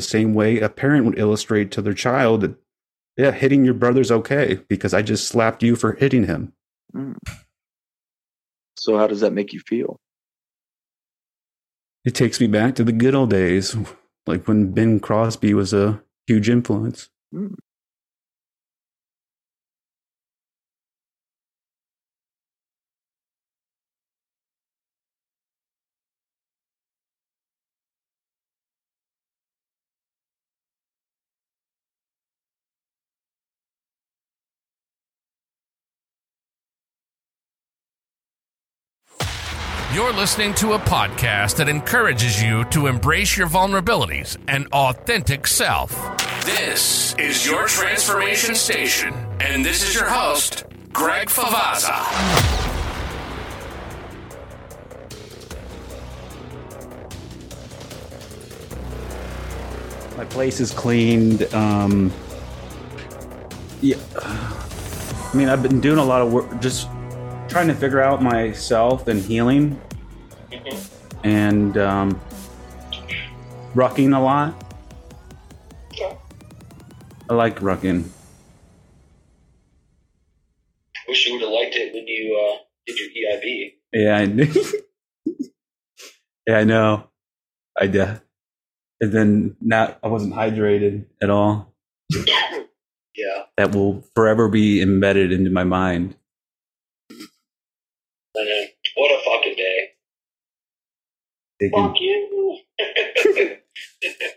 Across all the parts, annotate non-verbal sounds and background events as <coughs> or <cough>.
the same way a parent would illustrate to their child that, yeah, hitting your brother's okay because I just slapped you for hitting him. Mm. So how does that make you feel? It takes me back to the good old days, like when Ben Crosby was a huge influence. Mm. Listening to a podcast that encourages you to embrace your vulnerabilities and authentic self. This is your transformation station, and this is your host, Greg Favazza. My place is cleaned. Um, yeah, I mean, I've been doing a lot of work, just trying to figure out myself and healing, and um, rucking a lot. Okay. I like rucking. Wish you would have liked it when you uh, did your EIB. Yeah, I knew. <laughs> yeah, I know. I did. And then not, I wasn't hydrated at all. <coughs> Yeah. That will forever be embedded into my mind. I know. What a fucking day. Taking, Fuck you. <laughs>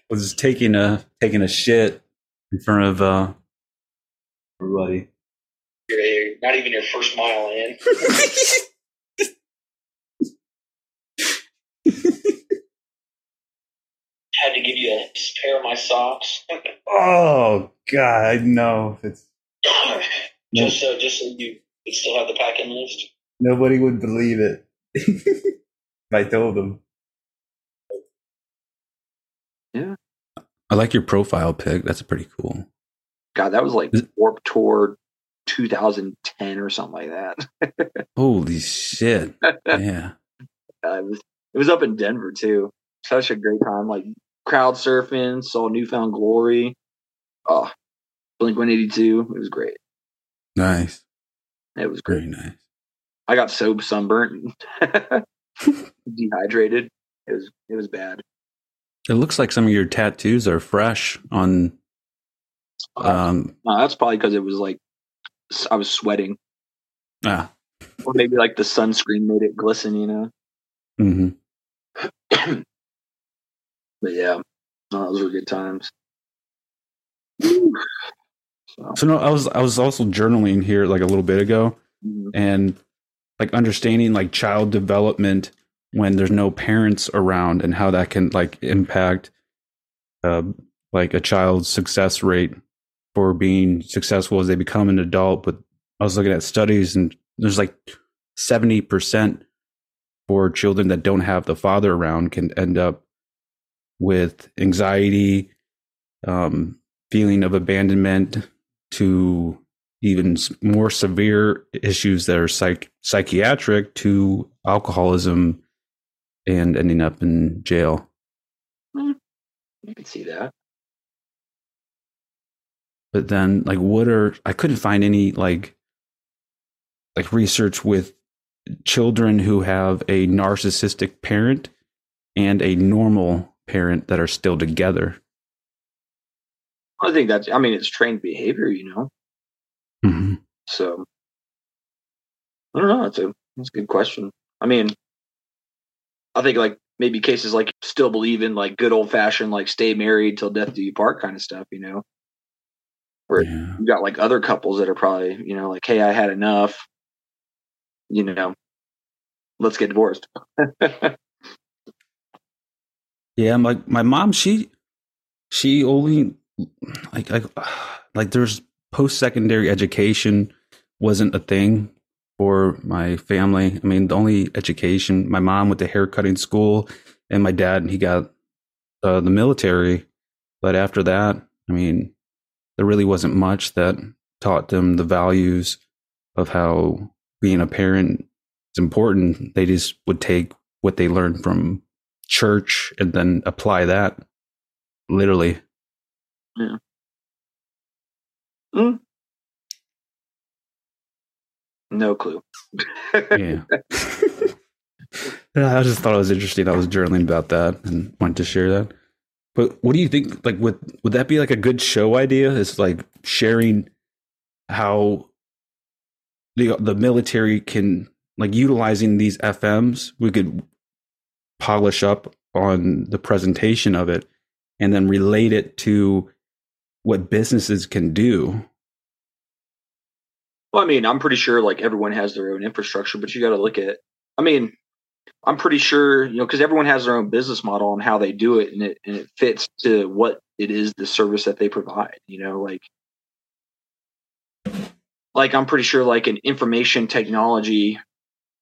was taking a taking a shit in front of uh everybody. you're, you're not even your first mile in. <laughs> Had to give you a pair of my socks. Oh God, no! it's <laughs> just so just so you still have the pack-in list. nobody would believe it if I told them. I like your profile pic. That's pretty cool. God, that was like Warped Tour 2010 or something like that. <laughs> Holy shit! <laughs> Yeah. Uh, it was it was up in Denver too. Such a great time. Like crowd surfing, saw New Found Glory. Oh, Blink 182. It was great. Nice. It was great. Very nice. I got so sunburnt, <laughs> dehydrated. It was it was bad. It looks like some of your tattoos are fresh on. Um. No, that's probably because it was like I was sweating, Ah. or maybe like the sunscreen made it glisten. You know. hmm <clears throat> But yeah, no, those were good times. So, So no, I was I was also journaling here like a little bit ago, mhm. and like understanding like child development when there's no parents around and how that can like impact uh like a child's success rate for being successful as they become an adult. But i was looking at studies and there's like 70% for children that don't have the father around can end up with anxiety um feeling of abandonment to even more severe issues that are psych- psychiatric to alcoholism and ending up in jail. I can see that. But then, like, what are I couldn't find any like like research with children who have a narcissistic parent and a normal parent that are still together. I think that's. I mean, it's trained behavior, you know. Mm-hmm. So I don't know. That's a that's a good question. I mean, I think like maybe cases like still believe in like good old fashioned like stay married till death do you part kind of stuff, you know. Where Yeah. you got like other couples that are probably you know like hey I had enough, you know, let's get divorced. <laughs> Yeah, my my mom she she only like like <sighs> like there's post secondary education wasn't a thing for my family. I mean, the only education my mom went to haircutting school, and my dad he got uh, the military. But after that, I mean, there really wasn't much that taught them the values of how being a parent is important. They just would take what they learned from church and then apply that literally. Yeah. Mm. No clue. Yeah. I just thought it was interesting. I was journaling about that and wanted to share that. But what do you think? Like, would would that be like a good show idea? Is like sharing how the the military can like utilizing these FMs. We could polish up on the presentation of it, and then relate it to what businesses can do. Well, I mean, I'm pretty sure like everyone has their own infrastructure, but you got to look at. I mean, I'm pretty sure you know because everyone has their own business model and how they do it, and it and it fits to what it is the service that they provide. You know, like like I'm pretty sure like an information technology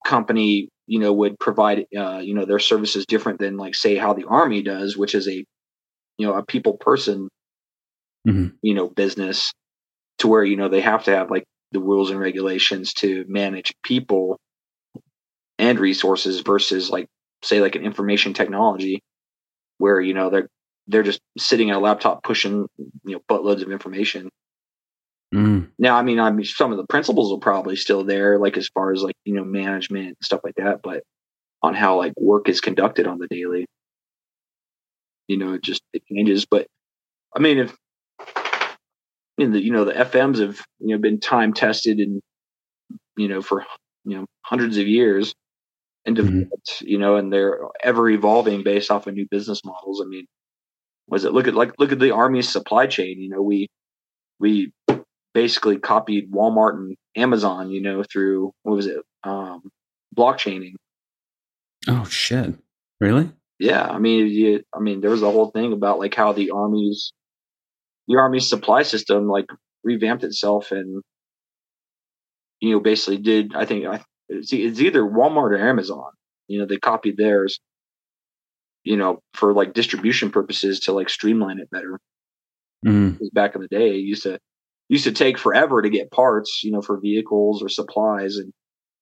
company, you know, would provide uh, you know their services different than like say how the army does, which is a you know a people person Mhm. you know business to where you know they have to have like the rules and regulations to manage people and resources versus like say like an information technology where you know they're they're just sitting at a laptop pushing you know buttloads of information. Mm, now i mean i mean some of the principles are probably still there like as far as like you know management and stuff like that but on how like work is conducted on the daily you know it just it changes. But i mean if in the you know the fms have you know been time tested and you know for you know hundreds of years and Mhm. developed you know and they're ever evolving based off of new business models i mean was it look at like look at the army's supply chain you know we we basically copied walmart and amazon you know through what was it um blockchaining oh shit! Really? yeah i mean you, i mean there was a whole thing about like how the army's the army's supply system like revamped itself and you know basically did i think I, it's, it's either walmart or amazon you know they copied theirs you know for like distribution purposes to like streamline it better. Mm, 'Cause back in the day it used to used to take forever to get parts you know for vehicles or supplies and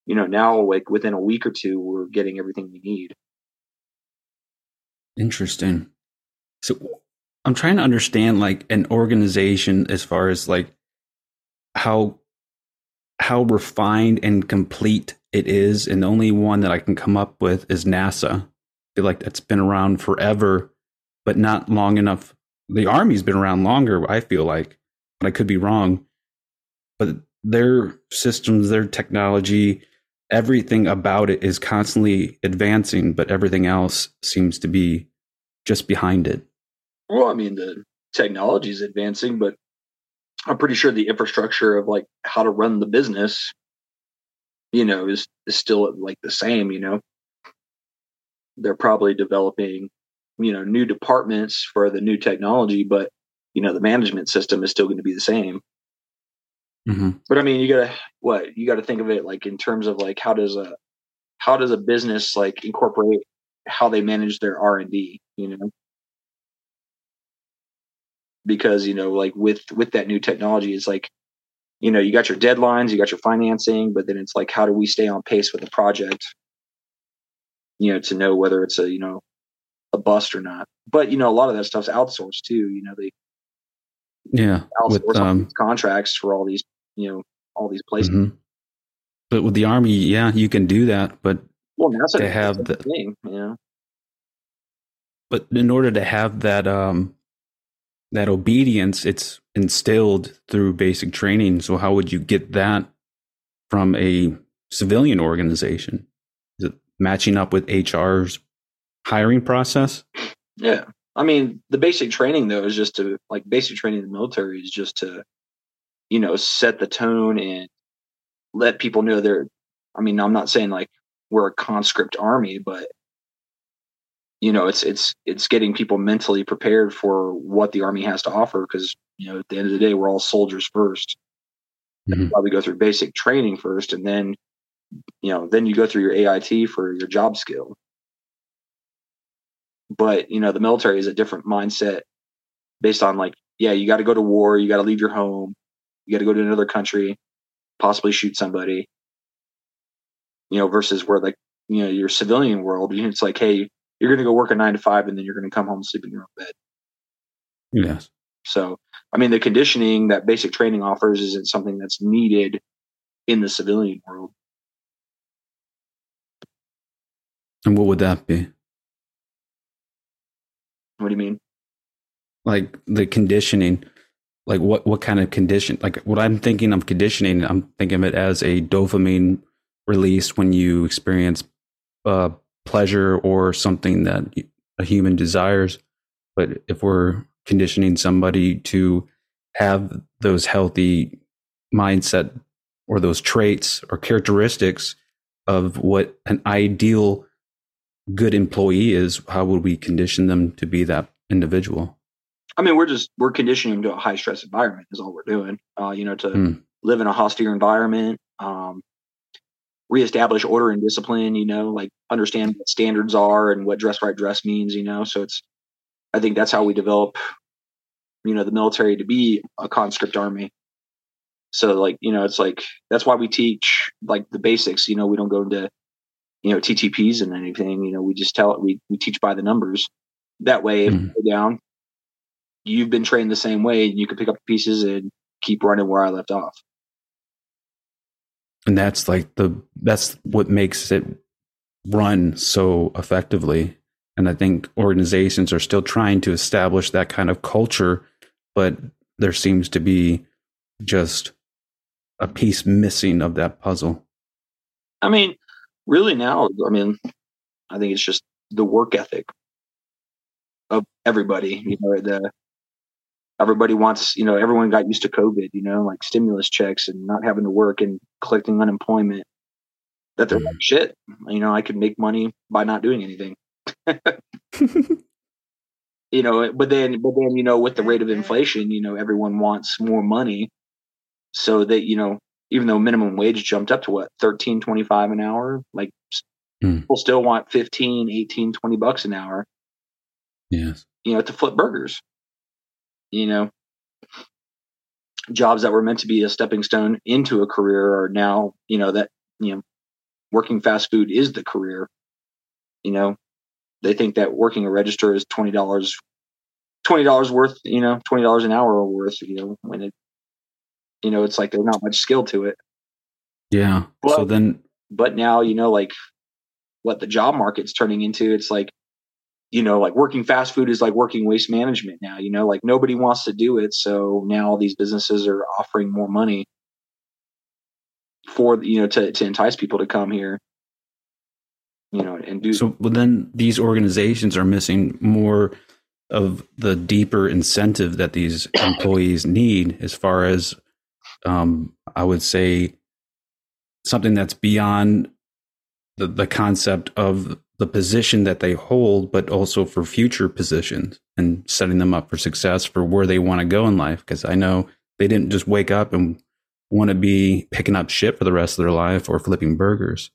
you know now like within a week or two we're getting everything we need. Interesting. So I'm trying to understand like an organization as far as like how how refined and complete it is, and the only one that I can come up with is NASA. I feel like that's been around forever, but not long enough. The Army's been around longer, I feel like, but I could be wrong. But their systems, their technology, everything about it is constantly advancing, but everything else seems to be just behind it. Well, I mean, the technology is advancing, but I'm pretty sure the infrastructure of like how to run the business, you know, is is still like the same. You know, they're probably developing, you know, new departments for the new technology, but you know, the management system is still going to be the same. hmm But I mean, you gotta what you got to think of it like in terms of like how does a how does a business like incorporate how they manage their R and D, you know? Because you know, like with with that new technology, it's like you know you got your deadlines, you got your financing, but then it's like how do we stay on pace with the project? You know, to know whether it's a you know a bust or not. But you know, a lot of that stuff's outsourced too. You know, they Yeah, outsource with all um, these contracts for all these you know all these places. mhm. but with the Army, yeah, you can do that, but Well, NASA They have the the- thing, you know. but in order to have that um that obedience it's instilled through basic training. So how would you get that from a civilian organization? Is it matching up with hr's hiring process? Yeah. I mean, the basic training though is just to like basic training in the military is just to, you know, set the tone and let people know they're I mean, I'm not saying like we're a conscript army, but you know, it's it's it's getting people mentally prepared for what the army has to offer because, you know, at the end of the day we're all soldiers 1st Mhm. Probably go through basic training first and then you know, then you go through your AIT for your job skill. But, you know, the military is a different mindset based on like, yeah, you got to go to war, you got to leave your home, you got to go to another country, possibly shoot somebody. You know, versus where like, you know, your civilian world, you know, it's like, hey, you're going to go work a nine to five and then you're going to come home and sleep in your own bed. Yes. So, I mean, the conditioning that basic training offers isn't something that's needed in the civilian world. And what would that be? What do you mean? Like the conditioning, like what what kind of condition? Like what I'm thinking of conditioning, I'm thinking of it as a dopamine release when you experience uh, pleasure or something that a human desires. But if we're conditioning somebody to have those healthy mindset or those traits or characteristics of what an ideal good employee is, how would we condition them to be that individual? I mean, we're just we're conditioning to a high stress environment is all we're doing. Uh, you know, to Mm. live in a hostile environment, um, reestablish order and discipline. You know, like understand what standards are and what dress right dress means. You know, so it's I think that's how we develop. You know, the military to be a conscript army. So, like, you know, it's like that's why we teach like the basics. You know, we don't go into you know TTPs and anything. You know, we just tell it we we teach by the numbers. That way, if Mhm. you go down, you've been trained the same way, and you can pick up the pieces and keep running where I left off. And that's like the that's what makes it run so effectively and i think organizations are still trying to establish that kind of culture but there seems to be just a piece missing of that puzzle I mean, really now, I mean, I think it's just the work ethic of everybody. You know, the everybody wants, you know, everyone got used to COVID, you know, like stimulus checks and not having to work and collecting unemployment. That they're like, shit, you know, I could make money by not doing anything. <laughs> you know, but then, but then, you know, with the rate of inflation, you know, everyone wants more money. So that, you know, even though minimum wage jumped up to what, thirteen twenty five an hour, like Hmm. people still want 15, 18, 20 bucks an hour, yes you know, to flip burgers. You know, jobs that were meant to be a stepping stone into a career are now, you know, that, you know, working fast food is the career. You know, they think that working a register is $20, $20 worth, you know, $20 an hour worth, you know, when it, you know, it's like there's not much skill to it. yeah so then but now you know like what the job market's turning into it's like you know like working fast food is like working waste management now you know like nobody wants to do it so now all these businesses are offering more money for you know to, to entice people to come here you know and do so but then these organizations are missing more of the deeper incentive that these <coughs> employees need as far as um, i would say something that's beyond the, the concept of the position that they hold but also for future positions and setting them up for success for where they want to go in life. Because i know they didn't just wake up and want to be picking up shit for the rest of their life or flipping burgers.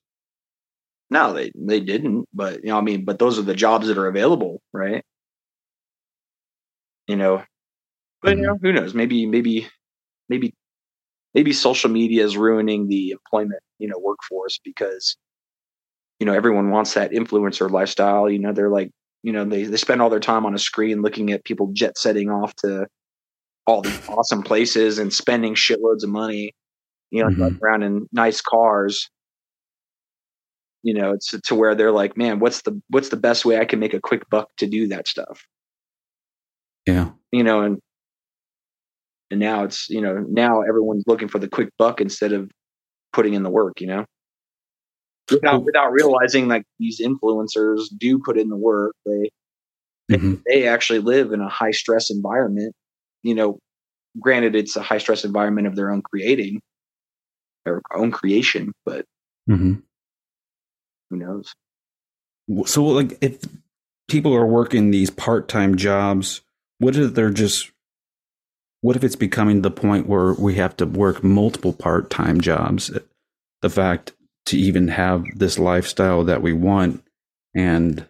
No they they didn't but you know i mean but those are the jobs that are available right? You know but you mm-hmm. know who knows? Maybe maybe maybe maybe social media is ruining the employment you know workforce because you know everyone wants that influencer lifestyle you know they're like you know they, they spend all their time on a screen looking at people jet setting off to all these awesome places and spending shitloads of money you know Mhm. around in nice cars. You know it's to where they're like man what's the what's the best way i can make a quick buck to do that stuff? Yeah. You know and and now it's you know now everyone's looking for the quick buck instead of putting in the work you know without without realizing like these influencers do put in the work they Mhm. they actually live in a high stress environment you know granted it's a high stress environment of their own creating their own creation but Mhm. who knows So, like, if people are working these part-time jobs, what if they're just? What if it's becoming the point where we have to work multiple part-time jobs? The fact to even have this lifestyle that we want, and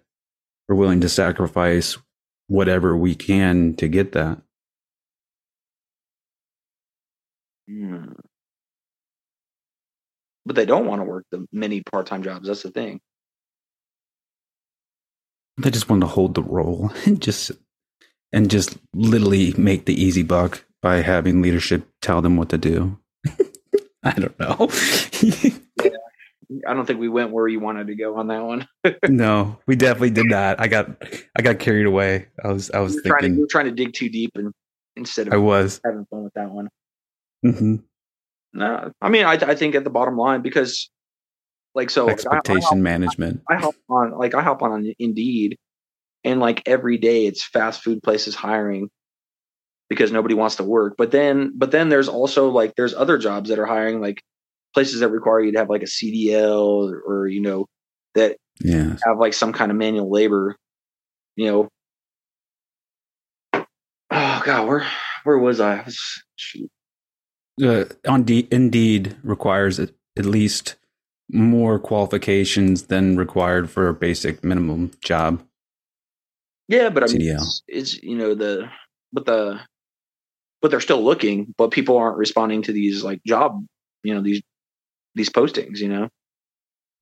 we're willing to sacrifice whatever we can to get that. Hmm. but they don't want to work the many part-time jobs that's the thing They just want to hold the role <laughs> and just and just literally make the easy buck by having leadership tell them what to do. <laughs> I don't know. <laughs> I don't think we went where you wanted to go on that one. <laughs> no, we definitely did not. I got I got carried away. I was I was were trying to, thinking you were trying to dig too deep and instead of I was. having fun with that one. Mm-hmm. No, I mean, I, I think at the bottom line because, like, so like, I- I, Expectation management. I hop on like I hop on Indeed, and like every day it's fast food places hiring because nobody wants to work. But then, but then there's also like there's other jobs that are hiring like places that require you to have like a CDL or, or you know that Yeah. have like some kind of manual labor. You know. Oh God, where where was I? I was, shoot. uh, on D- Indeed requires at least more qualifications than required for a basic minimum job. Yeah, but I mean, CDL. it's, it's you know the but the but they're still looking, but people aren't responding to these like job, you know these these postings. You know,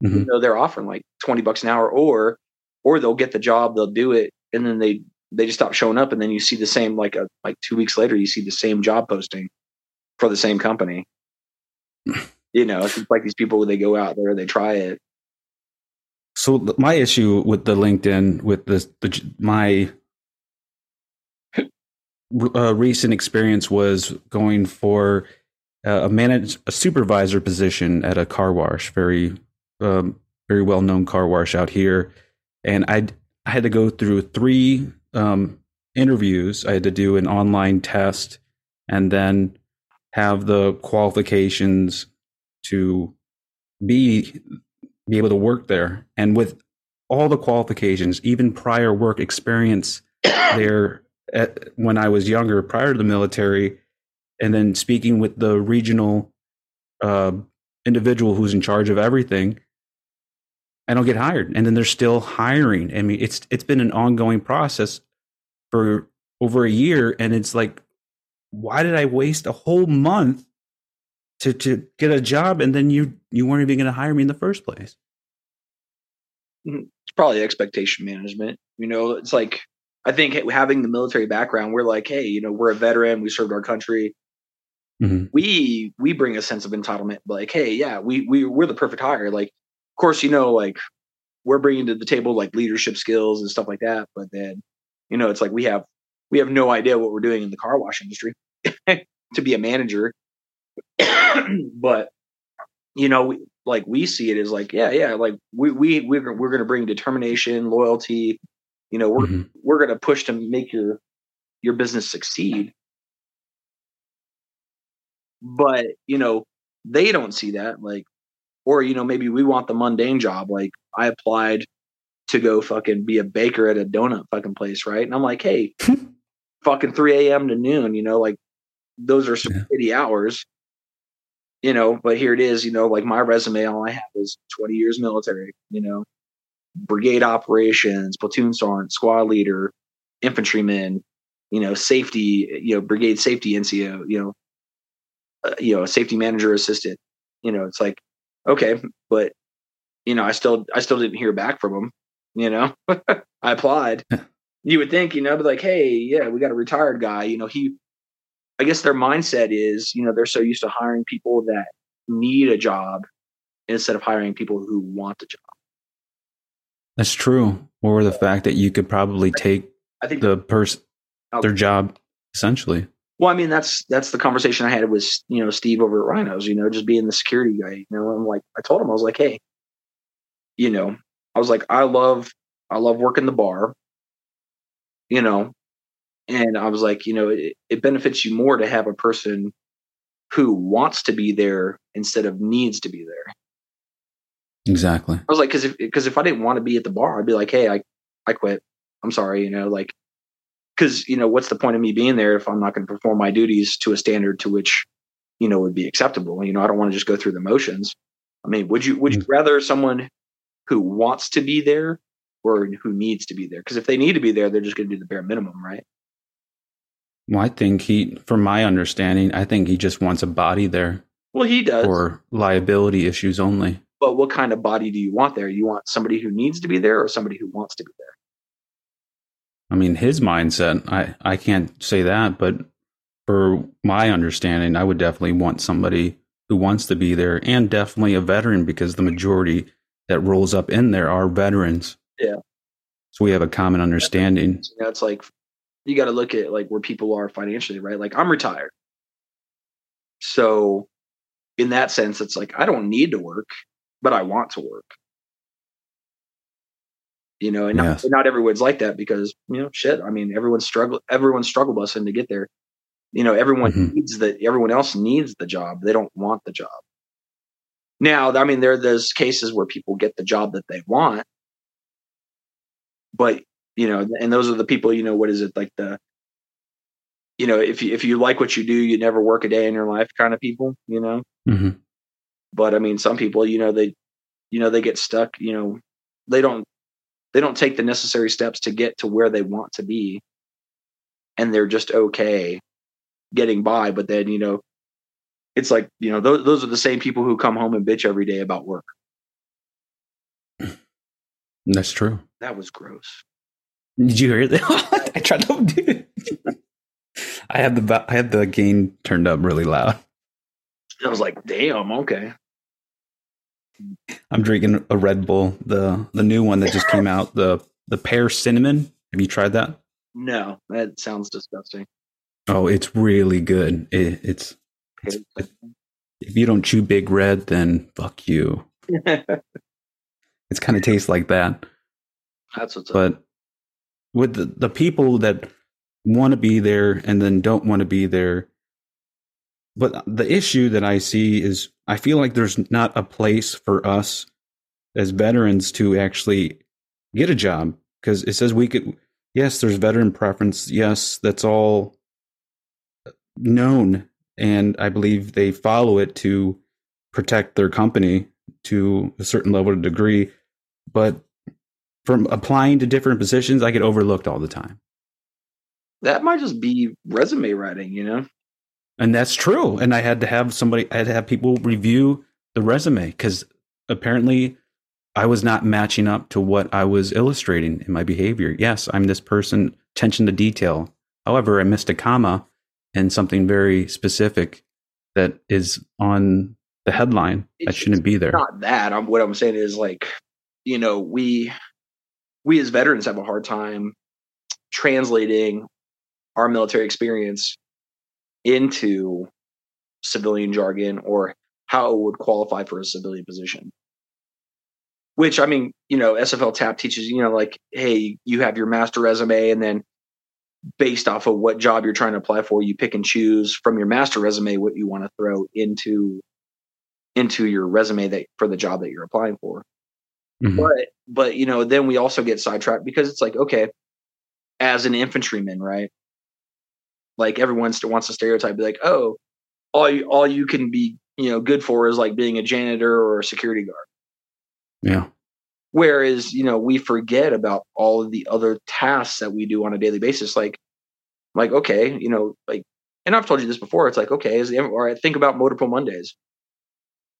Mhm. you know they're offering like twenty bucks an hour, or or they'll get the job, they'll do it, and then they they just stop showing up, and then you see the same like a like two weeks later, you see the same job posting for the same company. <sighs> you know, it's like these people they go out there, they try it. So my issue with the LinkedIn, with this, the, my <laughs> uh, recent experience was going for uh, a manage a supervisor position at a car wash, very um, very well known car wash out here, and I I had to go through three um, interviews. I had to do an online test, and then have the qualifications to be be able to work there and with all the qualifications even prior work experience there at, when i was younger prior to the military and then speaking with the regional uh, individual who's in charge of everything i don't get hired and then they're still hiring i mean it's it's been an ongoing process for over a year and it's like why did i waste a whole month to to get a job and then you you weren't even going to hire me in the first place it's probably expectation management. You know, it's like I think having the military background, we're like, hey, you know, we're a veteran, we served our country. Mhm. We we bring a sense of entitlement, like, hey, yeah, we we we're the perfect hire. Like, of course, you know, like we're bringing to the table like leadership skills and stuff like that. But then, you know, it's like we have we have no idea what we're doing in the car wash industry <laughs> to be a manager. <coughs> but you know, we, like we see it as like, yeah, yeah, like we we we're, we're going to bring determination, loyalty. You know, we're Mhm. we're going to push to make your your business succeed. But you know, they don't see that. Like, or you know, maybe we want the mundane job. Like, I applied to go fucking be a baker at a donut fucking place, right? And I'm like, hey, <laughs> fucking 3 a.m. to noon. You know, like those are some Yeah. shitty hours you know, but here it is, you know, like my resume, all I have is 20 years military, you know, brigade operations, platoon sergeant, squad leader, infantryman, you know, safety, you know, brigade safety NCO, you know, uh, you know, a safety manager assistant, you know, it's like, okay, but you know, I still, I still didn't hear back from them, you know, <laughs> I applied. <laughs> you would think, you know, be like, hey, yeah, we got a retired guy, you know, he, I guess their mindset is, you know, they're so used to hiring people that need a job instead of hiring people who want a job. That's true. Or the fact that you could probably take I think the person Oh. their job essentially. Well, I mean, that's that's the conversation I had with you know Steve over at Rhinos. You know, just being the security guy. You know, I'm like, I told him I was like, hey, you know, I was like, I love I love working the bar. You know, and I was like, you know, it, it benefits you more to have a person who wants to be there instead of needs to be there. Exactly. I was like, because if because if I didn't want to be at the bar, I'd be like, hey, I I quit. I'm sorry, you know, like because you know what's the point of me being there if I'm not going to perform my duties to a standard to which you know would be acceptable. You know, I don't want to just go through the motions. I mean, would you would you mm. rather someone who wants to be there or who needs to be there? Because if they need to be there, they're just going to do the bare minimum, right? Well, I think he, from my understanding, I think he just wants a body there Well, he does. for liability issues only. but what kind of body do you want there? You want somebody who needs to be there or somebody who wants to be there? I mean, his mindset, I, I can't say that, but for my understanding, I would definitely want somebody who wants to be there and definitely a veteran because the majority that rolls up in there are veterans. Yeah. So we have a common understanding. Know, like you got to look at like where people are financially, right? Like I'm retired. So in that sense, it's like I don't need to work, but I want to work. You know, and Yes. not, not everyone's like that because you know, shit. I mean, everyone's struggle, everyone's struggle busing to get there. You know, everyone Mhm. needs the everyone else needs the job. They don't want the job. Now, I mean, there are those cases where people get the job that they want, but you know, and those are the people. You know, what is it like the you know, if you if you like what you do, you never work a day in your life kind of people, you know. hmm But I mean, some people, you know, they, you know, they get stuck. You know, they don't they don't take the necessary steps to get to where they want to be, and they're just okay getting by. But then, you know, it's like you know, those those are the same people who come home and bitch every day about work. <laughs> That's true. That was gross. Did you hear that? <laughs> I tried to do it. <laughs> I had the I had the gain turned up really loud. I was like, damn, okay. I'm drinking a Red Bull, the the new one that just came out, the the pear cinnamon. Have you tried that? No, that sounds disgusting. Oh, it's really good. It, it's if you don't chew Big Red, then fuck you. <laughs> It's kind of tastes like that. That's what's up. But with the, the people that want to be there and then don't want to be there, but the issue that I see is I feel like there's not a place for us as veterans to actually get a job because it says we could. Yes, there's veteran preference. Yes, that's all known, and I believe they follow it to protect their company to a certain level of degree. But from applying to different positions, I get overlooked all the time. that might just be resume writing, you know? And that's true. And I had to have somebody, I had to have people review the resume because apparently I was not matching up to what I was illustrating in my behavior. Yes, I'm this person, attention to detail. However, I missed a comma and something very specific that is on the headline that shouldn't be there. not that. I'm, what I'm saying is like, you know, we we as veterans have a hard time translating our military experience into civilian jargon or how it would qualify for a civilian position. Which I mean, you know, SFL TAP teaches you know, like, hey, you have your master resume, and then based off of what job you're trying to apply for, you pick and choose from your master resume what you want to throw into into your resume that for the job that you're applying for. Mhm. But but you know, then we also get sidetracked because it's like, okay, as an infantryman, right? Like everyone st- wants to stereotype, be like, oh, all you all you can be, you know, good for is like being a janitor or a security guard. Yeah. Whereas, you know, we forget about all of the other tasks that we do on a daily basis. Like, like, okay, you know, like, and I've told you this before. It's like, okay, is the, all right, think about pool Mondays.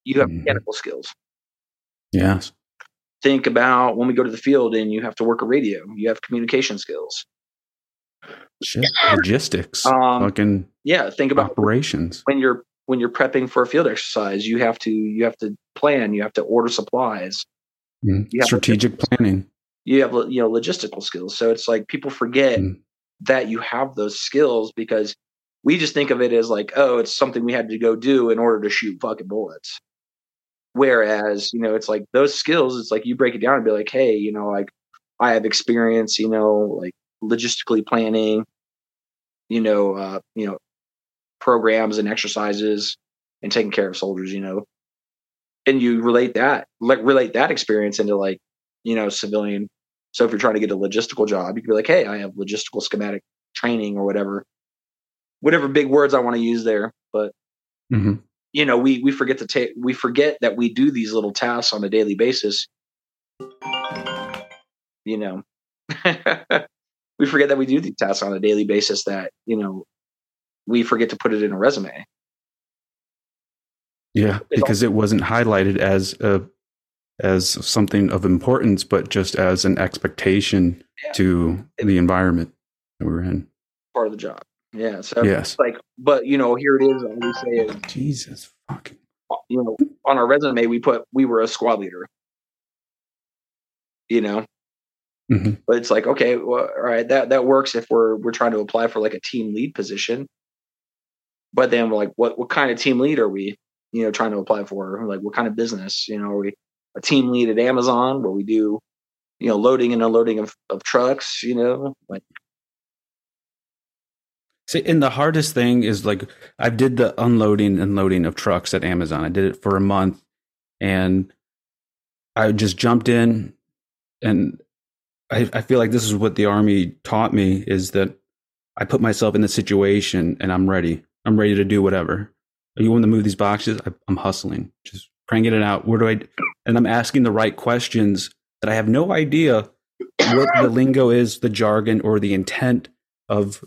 You have Mhm. mechanical skills. Yes. think about when we go to the field and you have to work a radio you have communication skills Shit. Logistics. Um, fucking yeah think about operations. when you're when you're prepping for a field exercise you have to you have to plan you have to order supplies have Strategic planning. you have you know logistical skills so it's like people forget Mm. that you have those skills because we just think of it as like oh it's something we had to go do in order to shoot fucking bullets whereas you know it's like those skills it's like you break it down and be like hey you know like i have experience you know like logistically planning you know uh you know programs and exercises and taking care of soldiers you know. And you relate that like relate that experience into like you know civilian. So if you're trying to get a logistical job you can be like hey i have logistical schematic training or whatever. Whatever big words i want to use there but hmm you know we we forget to take we forget that we do these little tasks on a daily basis. You know <laughs> we forget that we do these tasks on a daily basis that you know we forget to put it in a resume Yeah, because it wasn't highlighted as a as something of importance, but just as an expectation Yeah. to the environment that we're in. part of the job. Yeah. So Yes. it's like, but you know, here it is. all We say is, Jesus fucking. Uh, you know, on our resume, we put we were a squad leader. You know, Mhm. but it's like, okay, well, all right, that that works if we're we're trying to apply for like a team lead position. But then we're like, what what kind of team lead are we? You know, trying to apply for? Like, what kind of business? You know, are we a team lead at Amazon where we do, you know, loading and unloading of, of trucks? You know, like See, and the hardest thing is like I did the unloading and loading of trucks at Amazon. I did it for a month, and I just jumped in, and I, I feel like this is what the army taught me is that I put myself in the situation and I'm ready. I'm ready to do whatever. You want to move these boxes? I, I'm hustling, just cranking it out. Where do I? And I'm asking the right questions that I have no idea what the lingo is, the jargon, or the intent of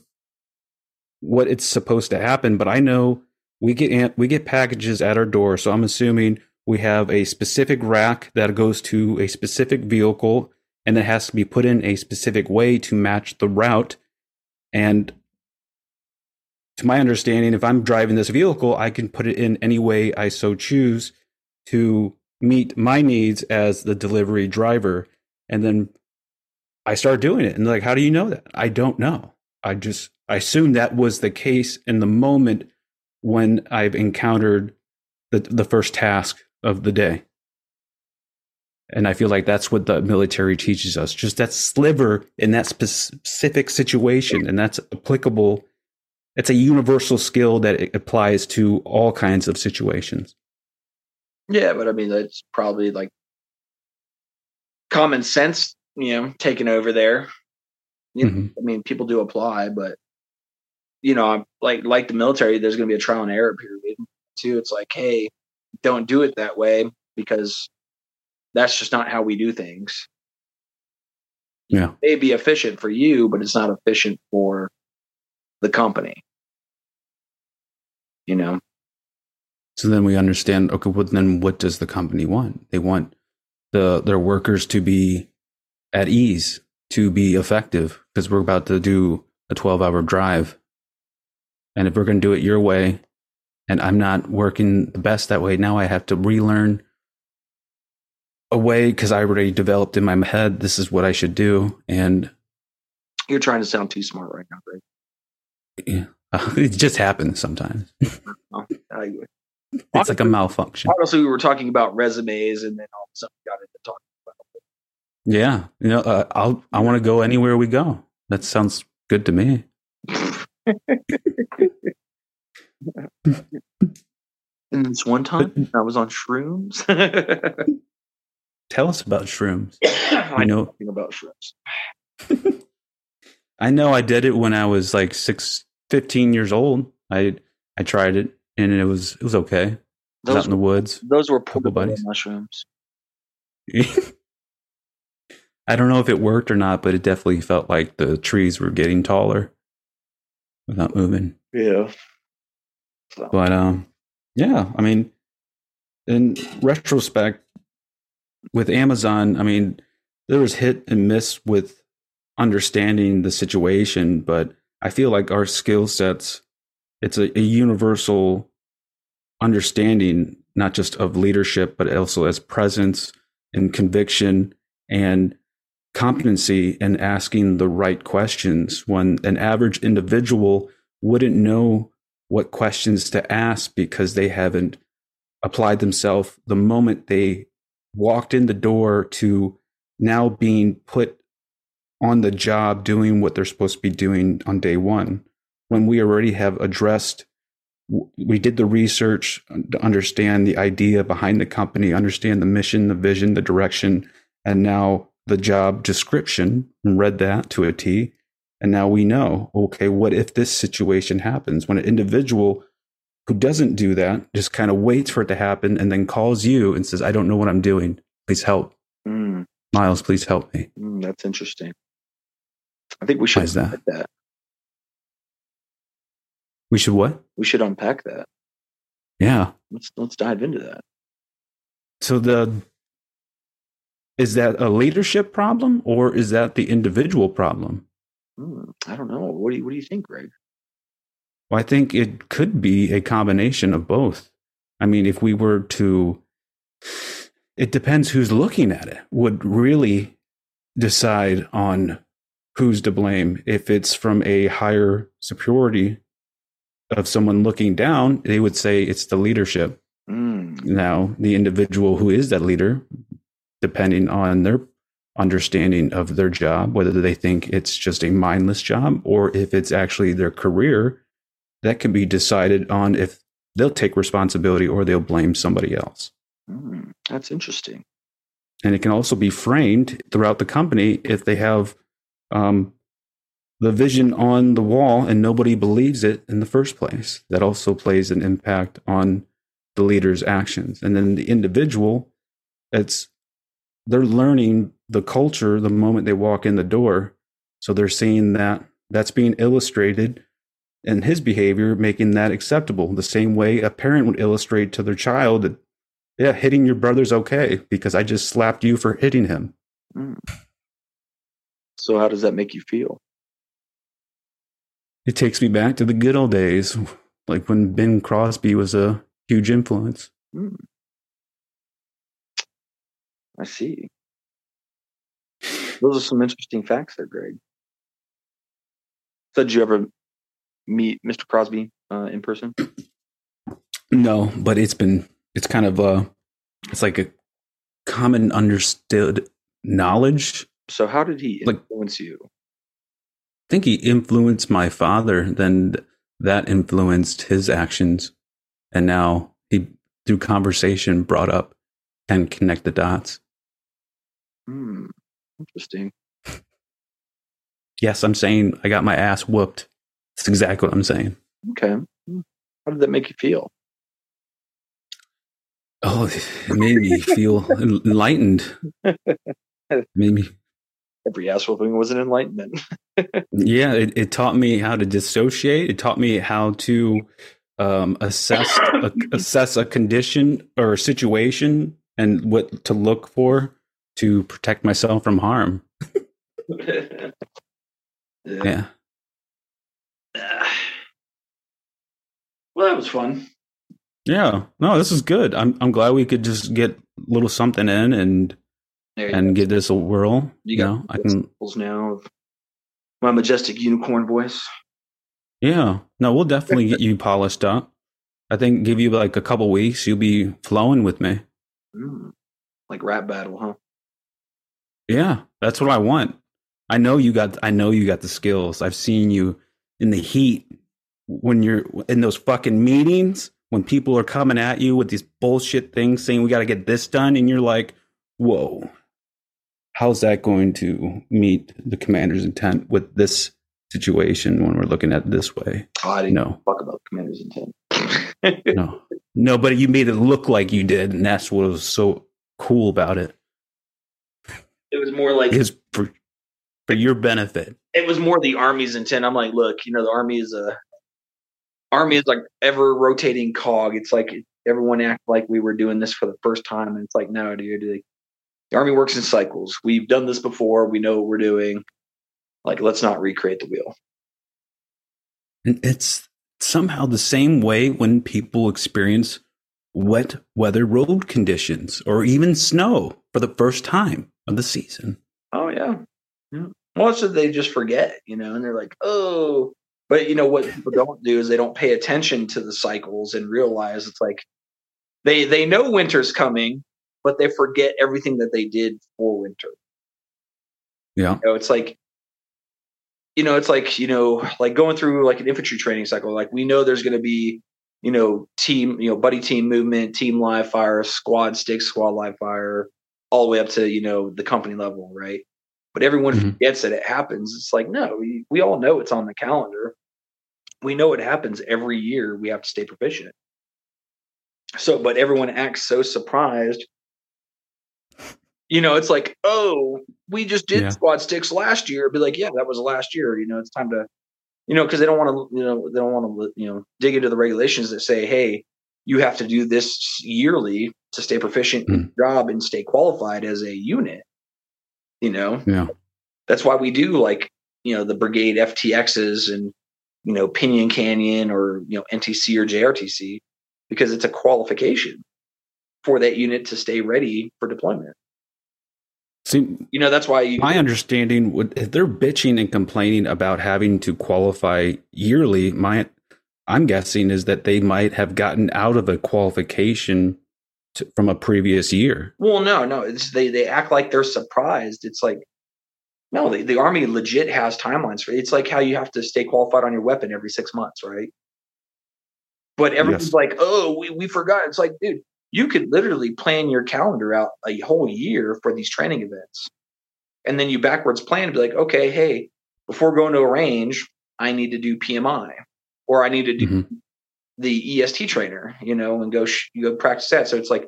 what it's supposed to happen. But I know we get we get packages at our door, so I'm assuming we have a specific rack that goes to a specific vehicle, and it has to be put in a specific way to match the route. And to my understanding, if I'm driving this vehicle, I can put it in any way I so choose to meet my needs as the delivery driver. And then I start doing it. And like, how do you know that? I don't know. I just I assume that was the case in the moment when I've encountered the the first task of the day. And I feel like that's what the military teaches us. Just that sliver in that specific situation, and that's applicable. It's a universal skill that it applies to all kinds of situations. Yeah, but I mean that's probably like common sense, you know, taking over there. You know, Mhm. I mean, people do apply, but you know, like like the military, there's going to be a trial and error period too. It's like, hey, don't do it that way because that's just not how we do things. Yeah. It may be efficient for you, but it's not efficient for the company. You know, So then we understand. Okay, well then what does the company want? They want the their workers to be at ease, to be effective, because we're about to do a twelve hour drive, and if we're going to do it your way, and I'm not working the best that way, now I have to relearn a way because I already developed in my head this is what I should do, and you're trying to sound too smart right now, Greg. yeah, <laughs> it just happens sometimes. <laughs> I, It's like a malfunction. honestly, we were talking about resumes, and then all of a sudden we got into talking about Yeah, you know, uh, I'll I want to go anywhere we go. That sounds good to me. <laughs> And this one time, I was on shrooms. Tell us about shrooms. <coughs> I know nothing about shrooms. <laughs> I know, I did it when I was like six, 15 years old. I I tried it and it was it was okay. Those, out in the woods. those were buddies. mushrooms. <laughs> I don't know if it worked or not, but it definitely felt like the trees were getting taller without moving. Yeah. So, But um, yeah, I mean, in retrospect, with Amazon, I mean, there was hit and miss with understanding the situation, but I feel like our skill sets, it's a, a universal understanding, not just of leadership, but also as presence and conviction and competency and asking the right questions when an average individual wouldn't know what questions to ask because they haven't applied themselves the moment they walked in the door to now being put on the job doing what they're supposed to be doing on day one. When we already have addressed we did the research to understand the idea behind the company understand the mission the vision the direction and now the job description and read that to a t and now we know, okay, what if this situation happens? When an individual who doesn't do that just kind of waits for it to happen and then calls you and says, I don't know what I'm doing. Please help. mm, Miles, please help me. mm, that's interesting. I think we should is that? unpack that. We should what? We should unpack that. Yeah. Let's let's dive into that. So the is that a leadership problem or is that the individual problem? Hmm, I don't know. What do you What do you think, Greg? Well, I think it could be a combination of both. I mean, if we were to, it depends who's looking at it, would really decide on who's to blame. If it's from a higher superiority of someone looking down, they would say it's the leadership. Mm. Now, the individual who is that leader, depending on their understanding of their job, whether they think it's just a mindless job or if it's actually their career, that can be decided on if they'll take responsibility or they'll blame somebody else. Mm. That's interesting. And it can also be framed throughout the company if they have um, the vision on the wall and nobody believes it in the first place. That also plays an impact on the leader's actions. And then the individual, it's they're learning the culture the moment they walk in the door. So they're seeing that that's being illustrated in his behavior, making that acceptable. The same way a parent would illustrate to their child that, yeah, hitting your brother's okay because I just slapped you for hitting him. Mm. So, how does that make you feel? It takes me back to the good old days, like when Bing Crosby was a huge influence. Mm. I see. Those are some interesting facts there, Greg. So, did you ever meet Mr. Crosby uh, in person? No, but it's been it's kind of uh it's like a common understood knowledge. So, how did he Like- influence you? I think he influenced my father, then that influenced his actions. And now he through conversation brought up and connect the dots. Hmm. Interesting. <laughs> Yes, I'm saying I got my ass whooped. That's exactly what I'm saying. Okay. How did that make you feel? Oh, it made me feel <laughs> enlightened. It made me Every ass whooping was an enlightenment. <laughs> Yeah, it, it taught me how to dissociate. It taught me how to um, assess a, assess a condition or a situation and what to look for to protect myself from harm. <laughs> yeah. Yeah, <sighs> Well, that was fun. yeah. No, this is good. I'm I'm glad we could just get a little something in and and go. get this a whirl. You You know, I can. now of my majestic unicorn voice. Yeah, no, we'll definitely get you polished up. I think give you like a couple weeks, you'll be flowing with me. Mm. Like rap battle, huh? Yeah, that's what I want. I know you got I know you got the skills. I've seen you in the heat when you're in those fucking meetings when people are coming at you with these bullshit things saying we got to get this done and you're like, "Whoa. How's that going to meet the commander's intent with this situation when we're looking at it this way?" Oh, I didn't No. fuck about the commander's intent. No. No, but you made it look like you did and that's what was so cool about it. it was more like Is for your benefit. it was more the army's intent. I'm like, look, you know, the army is a army is like ever rotating cog. It's like everyone act like we were doing this for the first time, and it's like, no, dude. Like, the army works in cycles. We've done this before. We know what we're doing. Like, let's not recreate the wheel. It's somehow the same way when people experience wet weather road conditions or even snow for the first time of the season. Oh yeah. Mm-hmm. Most of they just forget, you know, and they're like, oh. But you know what people <laughs> don't do is they don't pay attention to the cycles and realize it's like they they know winter's coming, but they forget everything that they did for winter. Yeah. You know, it's like you know, it's like, you know, like going through like an infantry training cycle. Like we know there's gonna be, you know, team, you know, buddy team movement, team live fire, squad stick, squad live fire, all the way up to, you know, the company level, right? But everyone Mhm. forgets that it happens. It's like, no, we, we all know it's on the calendar. We know it happens every year. We have to stay proficient. So, but everyone acts so surprised. You know, it's like, oh, we just did Yeah. squad sticks last year. Be like, yeah, that was last year. You know, it's time to, you know, because they don't want to, you know, they don't want to, you know, dig into the regulations that say, hey, you have to do this yearly to stay proficient in your job and stay qualified as a unit. You know, Yeah. that's why we do like you know the brigade FTXs and you know Piñon Canyon or you know NTC or JRTC because it's a qualification for that unit to stay ready for deployment. See, You know that's why you my understanding would if they're bitching and complaining about having to qualify yearly, my I'm guessing is that they might have gotten out of a qualification to, from a previous year. Well, no, no. They they act like they're surprised. It's like no, the, the army legit has timelines for it. It's like how you have to stay qualified on your weapon every six months, right? But everyone's Yes. like, oh, we, we forgot. It's like, dude, you could literally plan your calendar out a whole year for these training events. And then you backwards plan to be like, okay, hey, before going to a range, I need to do PMI or I need to do Mhm. The EST trainer, you know, and go sh- you go practice that. So it's like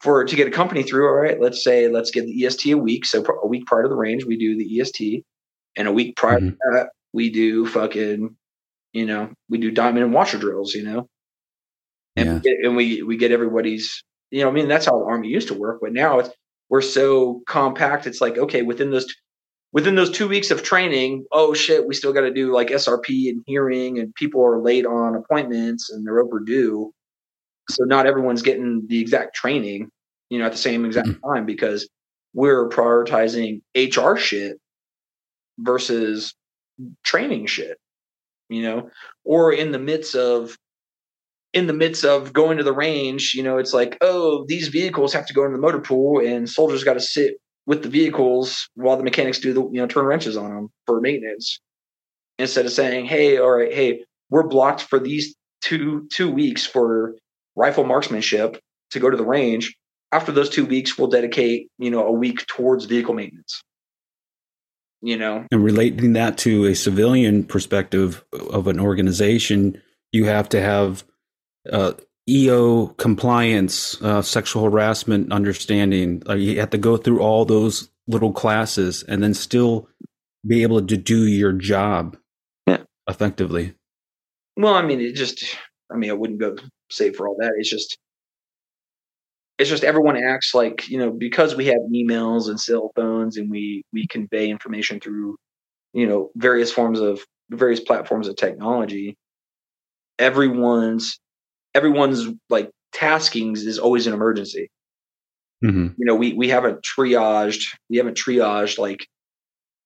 for to get a company through. All right, let's say let's give the EST a week. So a week prior to the range, we do the EST, and a week prior Mhm. to that, we do fucking, you know, we do diamond and washer drills. You know, and Yeah. we get, and we we get everybody's. You know, I mean that's how the army used to work, but now it's we're so compact. It's like okay, within those within those two weeks of training, oh shit, we still got to do like SRP and hearing, and people are late on appointments and they're overdue. So not everyone's getting the exact training, you know, at the same exact mm-hmm. time because we're prioritizing HR shit versus training shit, you know, or in the midst of in the midst of going to the range, you know, it's like, oh, these vehicles have to go into the motor pool and soldiers got to sit with the vehicles while the mechanics do the, you know, turn wrenches on them for maintenance. Instead of saying, hey, all right, hey, we're blocked for these two two weeks for rifle marksmanship to go to the range. After those two weeks, we'll dedicate, you know, a week towards vehicle maintenance. You know, And relating that to a civilian perspective of an organization, you have to have uh, EO compliance, uh, sexual harassment understanding. Like you have to go through all those little classes and then still be able to do your job Yeah. effectively. Well, I mean, it just, I mean, I wouldn't go say for all that. It's just, it's just everyone acts like, you know, because we have emails and cell phones and we, we convey information through, you know, various forms of, various platforms of technology. Everyone's, everyone's like taskings is always an emergency. hmm You know, we, we haven't triaged, we haven't triaged like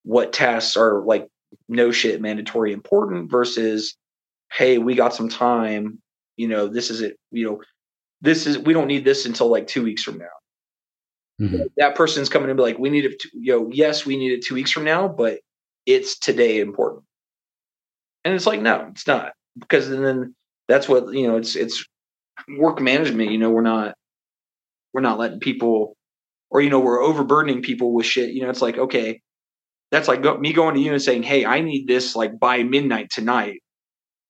what tasks are like no shit mandatory important versus hey we got some time. You know this is it. You know this is we don't need this until like two weeks from now. Hmm that person's coming and be like we need it to, you know yes we need it two weeks from now but it's today important. And it's like no it's not. Because then that's what you know it's it's work management you know we're not we're not letting people or you know we're overburdening people with shit you know it's like okay that's like go, me going to you and saying hey i need this like by midnight tonight.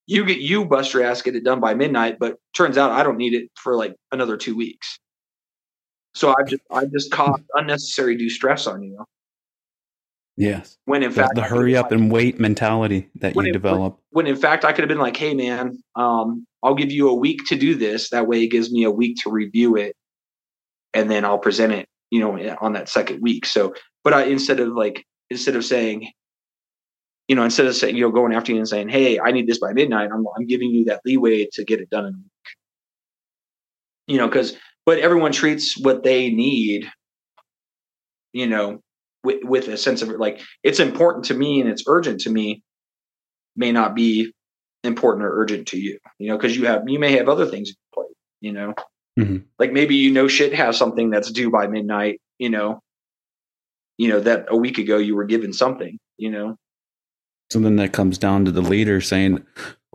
You get you bust your ass get it done by midnight but turns out i don't need it for like another two weeks. So I've just I've just caused unnecessary due stress on you Yes. when in The, fact the hurry up like- and wait mentality that you it- develop. when in fact I could have been like, "Hey, man, um, I'll give you a week to do this. That way, it gives me a week to review it, and then I'll present it, you know, on that second week." So, but I instead of like instead of saying, you know, instead of saying, you know, going after you and saying, "Hey, I need this by midnight," I'm I'm giving you that leeway to get it done in a week. You know, because but everyone treats what they need, you know, with with a sense of like it's important to me and it's urgent to me may not be important or urgent to you, you know, because you have you may have other things in play, you know, Mhm. like maybe you know shit has something that's due by midnight, you know, you know that a week ago you were given something, you know, something that comes down to the leader saying,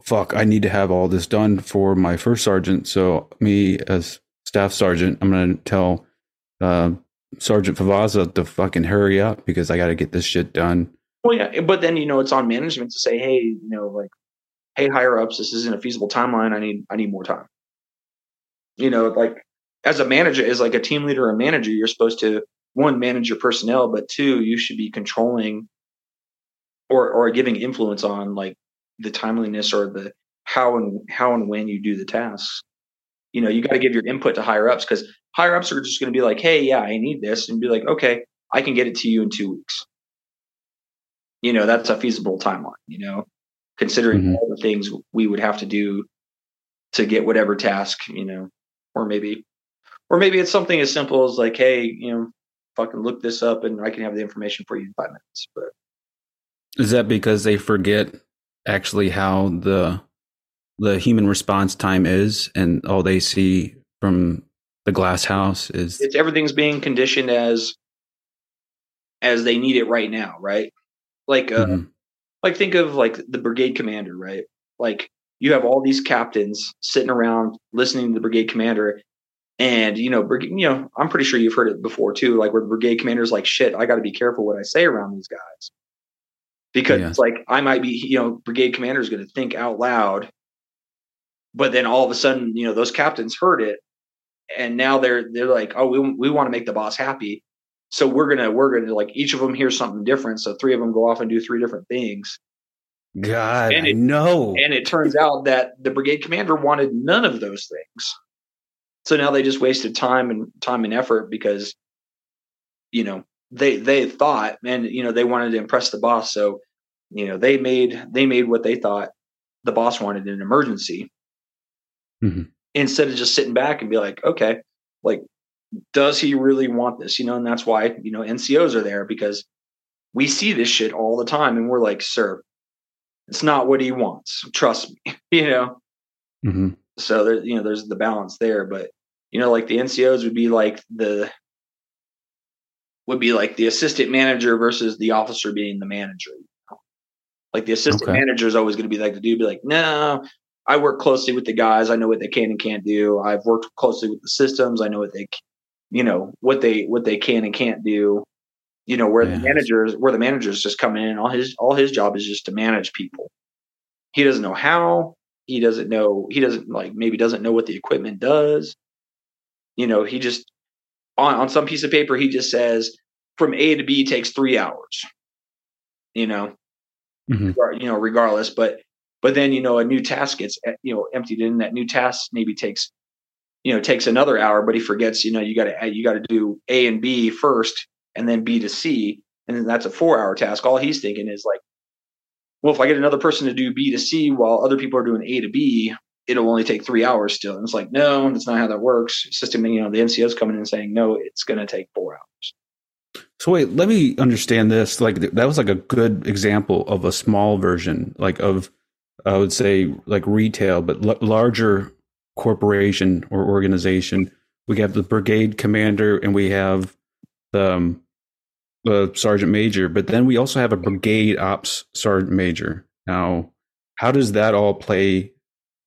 fuck, I need to have all this done for my first sergeant. So me as staff sergeant, I'm going to tell uh, Sergeant Favazza to fucking hurry up because I got to get this shit done. well, yeah, but then you know it's on management to say, hey, you know, like, hey, higher ups, this isn't a feasible timeline. I need I need more time. You know, like as a manager, as like a team leader or manager, you're supposed to one manage your personnel, but two, you should be controlling or or giving influence on like the timeliness or the how and how and when you do the tasks. You know, you got to give your input to higher ups because higher ups are just going to be like, "Hey, yeah, I need this," and be like, "Okay, I can get it to you in two weeks. You know, that's a feasible timeline, you know, considering Mhm. all the things we would have to do to get whatever task, you know, or maybe, or maybe it's something as simple as like, hey, you know, fucking look this up and I can have the information for you in five minutes. But Is that because they forget actually how the the human response time is, and all they see from the glass house is it's everything's being conditioned as as they need it right now, right? Like uh, Mhm. like think of like the brigade commander, right? Like you have all these captains sitting around listening to the brigade commander, and you know, brigade, you know, I'm pretty sure you've heard it before too. Like where the brigade commander's like, "Shit, I got to be careful what I say around these guys," because Yeah. it's like I might be, you know, brigade commander's going to think out loud, but then all of a sudden, you know, those captains heard it, and now they're they're like, "Oh, we we want to make the boss happy." So we're gonna we're gonna like each of them hear something different. So three of them go off and do three different things. God, And it- know. And it turns out that the brigade commander wanted none of those things. So now they just wasted time and time and effort because, you know, they they thought, and you know, they wanted to impress the boss. So, you know, they made they made what they thought the boss wanted in an emergency. Mhm. Instead of just sitting back and be like, okay, like, does he really want this? You know, and that's why, you know, NCOs are there because we see this shit all the time and we're like, sir, it's not what he wants. Trust me. <laughs> you know, Mhm. so there, you know, there's the balance there. But you know, like the NCOs would be like the would be like the assistant manager versus the officer being the manager. Like the assistant Okay. manager is always going to be like the dude, be like, no, I work closely with the guys. I know what they can and can't do. I've worked closely with the systems. I know what they, you know, what they what they can and can't do. You know, where the Yes. managers where the managers just come in. All his all his job is just to manage people. He doesn't know how. He doesn't know. He doesn't like maybe doesn't know what the equipment does. You know, he just on on some piece of paper he just says from A to B takes three hours. You know, Mhm. you know, regardless. But but then you know a new task gets eh, you know emptied in. That new task maybe takes you know takes another hour, but he forgets. You know, you got to you got to do A and B first, and then B to C, and then that's a four hour task. All he's thinking is like, well, if I get another person to do B to C while other people are doing A to B, it'll only take three hours still. And it's like, no, that's not how that works. System, you know, the NCO's coming in saying, no, it's going to take four hours. So wait, let me understand this. Like that was like a good example of a small version, like of I would say like retail, but l- larger corporation or organization. We have the brigade commander and we have the, um, the sergeant major, but then we also have a brigade ops sergeant major. Now, how does that all play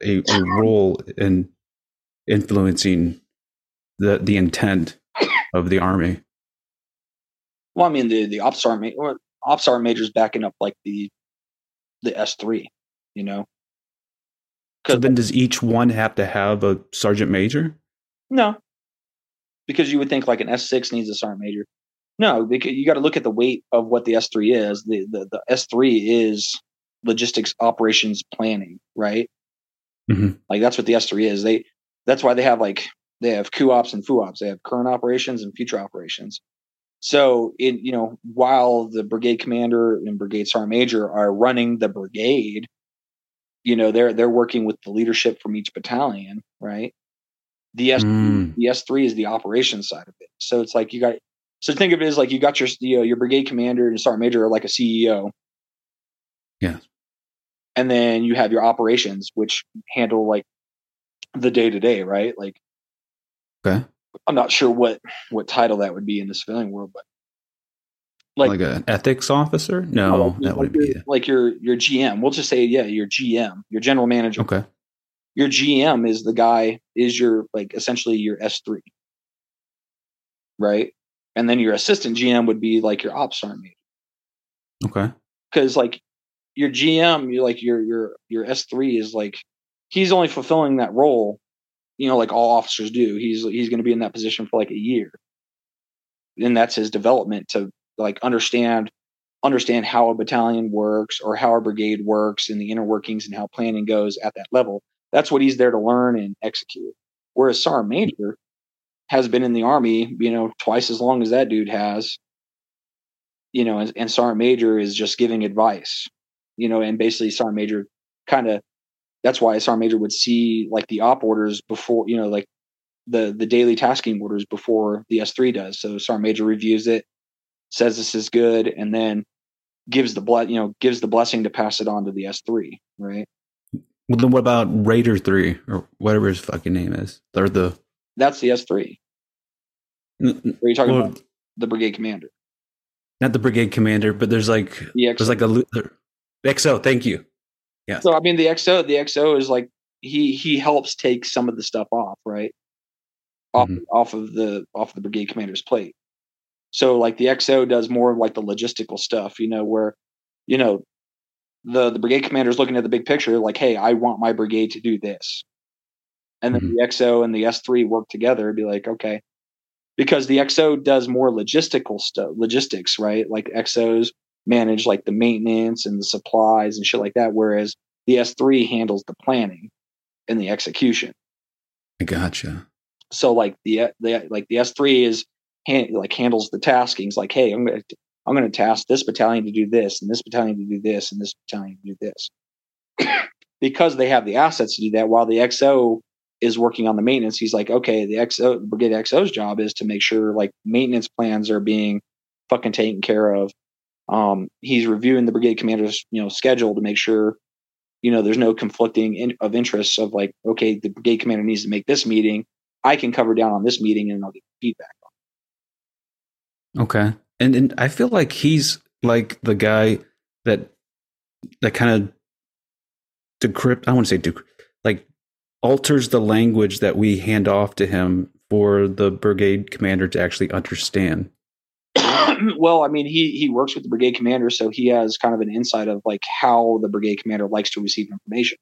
a, a role in influencing the the intent of the army? Well, I mean, the the ops sergeant, or ops sergeant major is backing up like the the S three, you know. So then, does each one have to have a sergeant major? No, because you would think like an S six needs a sergeant major. No, because you got to look at the weight of what the S three is. The the the S three is logistics operations planning, right? Mhm. Like that's what the S three is. They that's why they have like they have QOps and FUOps. They have current operations and future operations. So in you know while the brigade commander and brigade sergeant major are running the brigade, you know they're they're working with the leadership from each battalion, right? The S Mm. the S three is the operations side of it. So it's like you got so think of it as like you got your you know, your brigade commander and sergeant major are like a CEO. Yeah. And then you have your operations, which handle like the day to day, right? Like Okay, I'm not sure what what title that would be in the civilian world, but like, like, an ethics officer? No, like, that wouldn't be like your your GM. We'll just say yeah, your GM, your general manager. Okay, Your GM is the guy is your like essentially your S three, right? And then your assistant GM would be like your ops sergeant okay, because like your GM, you like your your your S three is like he's only fulfilling that role, you know, like all officers do. He's he's going to be in that position for like a year, and that's his development to like understand understand how a battalion works or how a brigade works and the inner workings and how planning goes at that level. That's what he's there to learn and execute. Whereas sergeant major has been in the army, you know, twice as long as that dude has, you know, and, and Sergeant Major is just giving advice, you know, and basically Sergeant Major kind of that's why Sergeant Major would see like the op orders before, you know, like the the daily tasking orders before the S3 does. So Sergeant Major reviews it, says this is good, and then gives the blood, you know, gives the blessing to pass it on to the S3, right? Well, then what about Raider three or whatever his fucking name is? Or the That's the S3. n- n- Are you talking well, about the brigade commander? not the brigade commander, but there's like The there's like a there- XO. Thank you. Yes. So I mean, the XO, the XO is like he he helps take some of the stuff off, right? Off Mhm. off of the off of the brigade commander's plate. So like the XO does more of like the logistical stuff, you know, where you know the the brigade commander is looking at the big picture, like, hey, I want my brigade to do this, and then Mhm. the XO and the S3 work together and be like, okay, because the XO does more logistical stuff, logistics, right? Like XOs manage like the maintenance and the supplies and shit like that, whereas the S3 handles the planning and the execution. I gotcha. So like the the like the S3 is hand, like handles the taskings. Like, hey, I'm gonna I'm gonna task this battalion to do this, and this battalion to do this, and this battalion to do this, <coughs> because they have the assets to do that. While the XO is working on the maintenance, he's like, okay, the XO Brigade XO's job is to make sure like maintenance plans are being fucking taken care of. Um, he's reviewing the brigade commander's you know schedule to make sure you know there's no conflicting in, of interests of like okay the brigade commander needs to make this meeting i can cover down on this meeting and i'll get feedback Okay. And and I feel like he's like the guy that that kind of decrypt I want to say decrypt like alters the language that we hand off to him for the brigade commander to actually understand. <clears throat> well i mean he he works with the brigade commander so he has kind of an insight of like how the brigade commander likes to receive information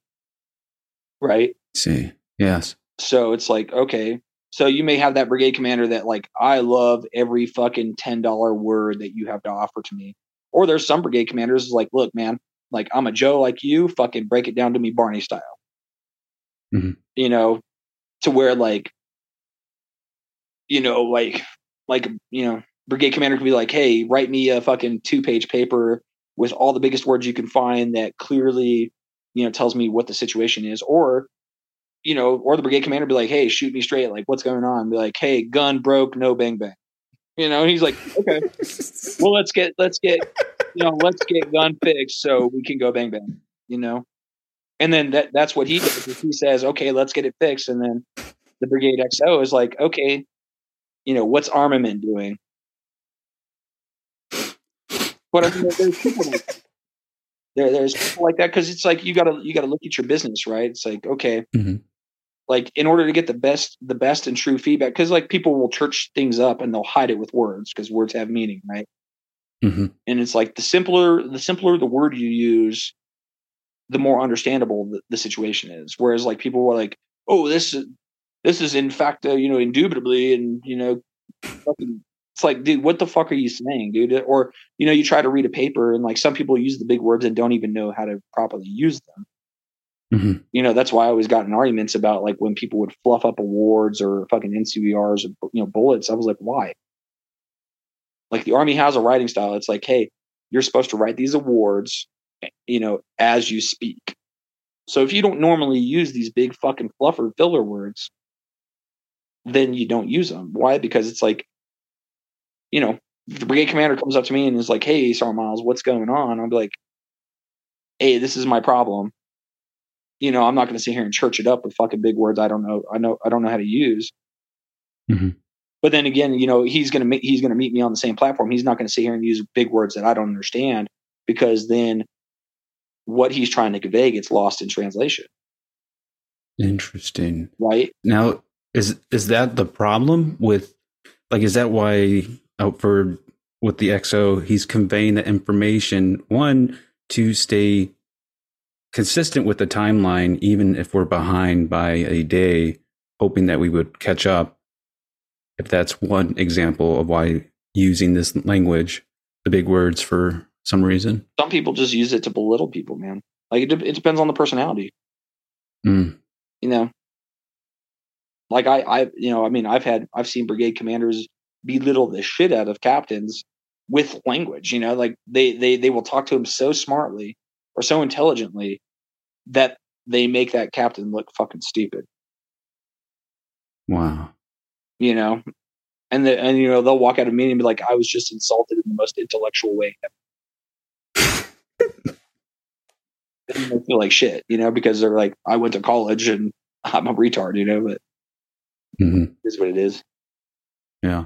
right see. Yes. so it's like okay so you may have that brigade commander that like i love every fucking $10 word that you have to offer to me. Or there's some brigade commanders like look man like i'm a joe like you fucking break it down to me barney style. Mhm. you know to where like you know like like you know brigade commander could be like hey write me a fucking two page paper with all the biggest words you can find that clearly you know tells me what the situation is. Or you know, or the brigade commander be like, "Hey, shoot me straight! Like, what's going on?" Be like, "Hey, gun broke, no bang bang." You know, and he's like, "Okay, <laughs> well, let's get let's get you know let's get gun fixed so we can go bang bang." You know, and then that that's what he does. is He says, "Okay, let's get it fixed," and then the brigade XO is like, "Okay, you know, what's armament doing?" But I mean, there's people like that. there, there's people like that because it's like you gotta you gotta look at your business, right? It's like okay, Mhm. Like in order to get the best the best and true feedback, because like people will church things up and they'll hide it with words because words have meaning, right? hmm And it's like the simpler the simpler the word you use, the more understandable the, the situation is. Whereas like people were like, oh, this is this is in fact uh, you know indubitably and you know fucking it's like dude what the fuck are you saying dude or you know you try to read a paper and like some people use the big words and don't even know how to properly use them hmm you know that's why i always got in arguments about like when people would fluff up awards or fucking NCOERs or you know bullets. I was like why? Like the army has a writing style. It's like hey you're supposed to write these awards you know as you speak. So if you don't normally use these big fucking fluffer filler words then you don't use them why? Because it's like you know the brigade commander comes up to me and is like hey sergeant miles what's going on? I'll be like hey this is my problem you know i'm not going to sit here and church it up with fucking big words i don't know i know i don't know how to use Mhm. but then again you know he's going to meet he's going to meet me on the same platform he's not going to sit here and use big words that i don't understand because then what he's trying to convey gets lost in translation Interesting. right Now, is is that the problem with like is that why out for with the XO he's conveying the information one to stay consistent with the timeline even if we're behind by a day hoping that we would catch up. If that's one example of why using this language the big words for some reason. Some people just use it to belittle people man. Like it, de- it depends on the personality. Mm, you know? Like i i you know i mean i've had i've seen brigade commanders belittle the shit out of captains with language. You know, like they they they will talk to him so smartly or so intelligently that they make that captain look fucking stupid. Wow. You know, and the and you know they'll walk out of meeting and be like, "I was just insulted in the most intellectual way." <laughs> they feel like shit, you know, because they're like, "I went to college and I'm a retard," you know. But hmm is what it is. Yeah.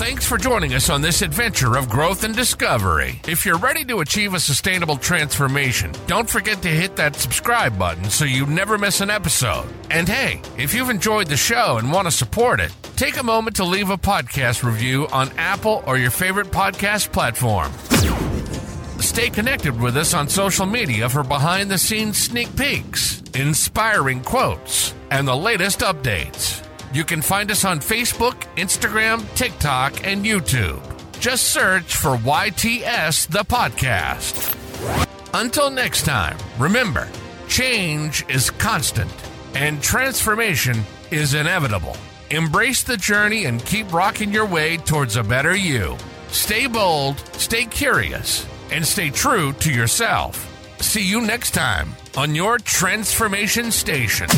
Thanks for joining us on this adventure of growth and discovery. If you're ready to achieve a sustainable transformation, don't forget to hit that subscribe button so you never miss an episode. And hey, if you've enjoyed the show and want to support it, take a moment to leave a podcast review on Apple or your favorite podcast platform. Stay connected with us on social media for behind the scenes sneak peeks, inspiring quotes, and the latest updates. You can find us on Facebook, Instagram, TikTok, and YouTube. Just search for YTS the podcast. Until next time, remember change is constant and transformation is inevitable. Embrace the journey and keep rocking your way towards a better you. Stay bold, stay curious, and stay true to yourself. See you next time on your transformation station.